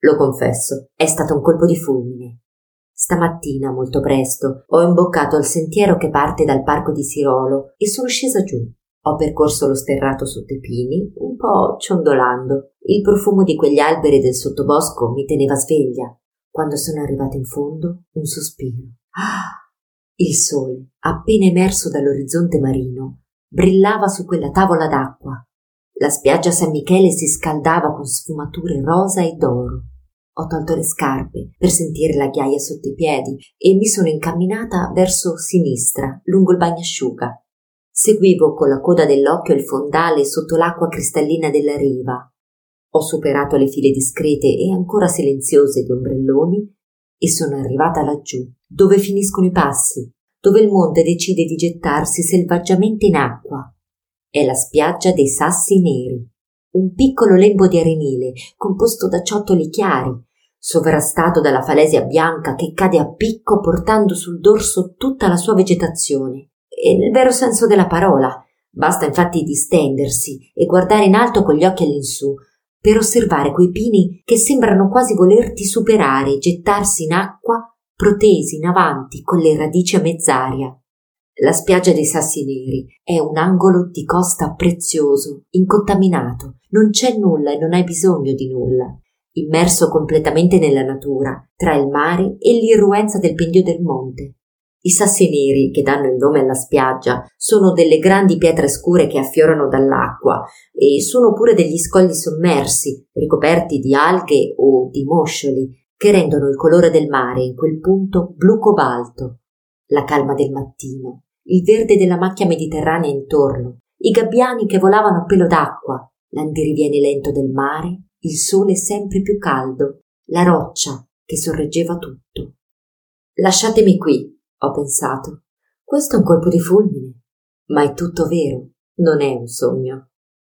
Lo confesso, è stato un colpo di fulmine. Stamattina, molto presto, ho imboccato il sentiero che parte dal parco di Sirolo e sono scesa giù. Ho percorso lo sterrato sotto i pini, un po' ciondolando. Il profumo di quegli alberi del sottobosco mi teneva sveglia. Quando sono arrivata in fondo, un sospiro. Ah! Il sole, appena emerso dall'orizzonte marino, brillava su quella tavola d'acqua. La spiaggia San Michele si scaldava con sfumature rosa e d'oro. Ho tolto le scarpe per sentire la ghiaia sotto i piedi e mi sono incamminata verso sinistra, lungo il bagnasciuga. Seguivo con la coda dell'occhio il fondale sotto l'acqua cristallina della riva. Ho superato le file discrete e ancora silenziose di ombrelloni e sono arrivata laggiù, dove finiscono i passi, dove il monte decide di gettarsi selvaggiamente in acqua. È la spiaggia dei sassi neri, un piccolo lembo di arenile composto da ciottoli chiari, sovrastato dalla falesia bianca che cade a picco portando sul dorso tutta la sua vegetazione. E nel vero senso della parola. Basta infatti distendersi e guardare in alto con gli occhi all'insù per osservare quei pini che sembrano quasi volerti superare e gettarsi in acqua protesi in avanti con le radici a mezz'aria. La spiaggia dei Sassi Neri è un angolo di costa prezioso, incontaminato, non c'è nulla e non hai bisogno di nulla immerso completamente nella natura, tra il mare e l'irruenza del pendio del monte. I sassi neri, che danno il nome alla spiaggia, sono delle grandi pietre scure che affiorano dall'acqua e sono pure degli scogli sommersi, ricoperti di alghe o di moscioli, che rendono il colore del mare in quel punto blu cobalto. La calma del mattino, il verde della macchia mediterranea intorno, i gabbiani che volavano a pelo d'acqua, l'andiriviene lento del mare il sole sempre più caldo, la roccia che sorreggeva tutto. Lasciatemi qui, ho pensato. Questo è un colpo di fulmine, ma è tutto vero, non è un sogno.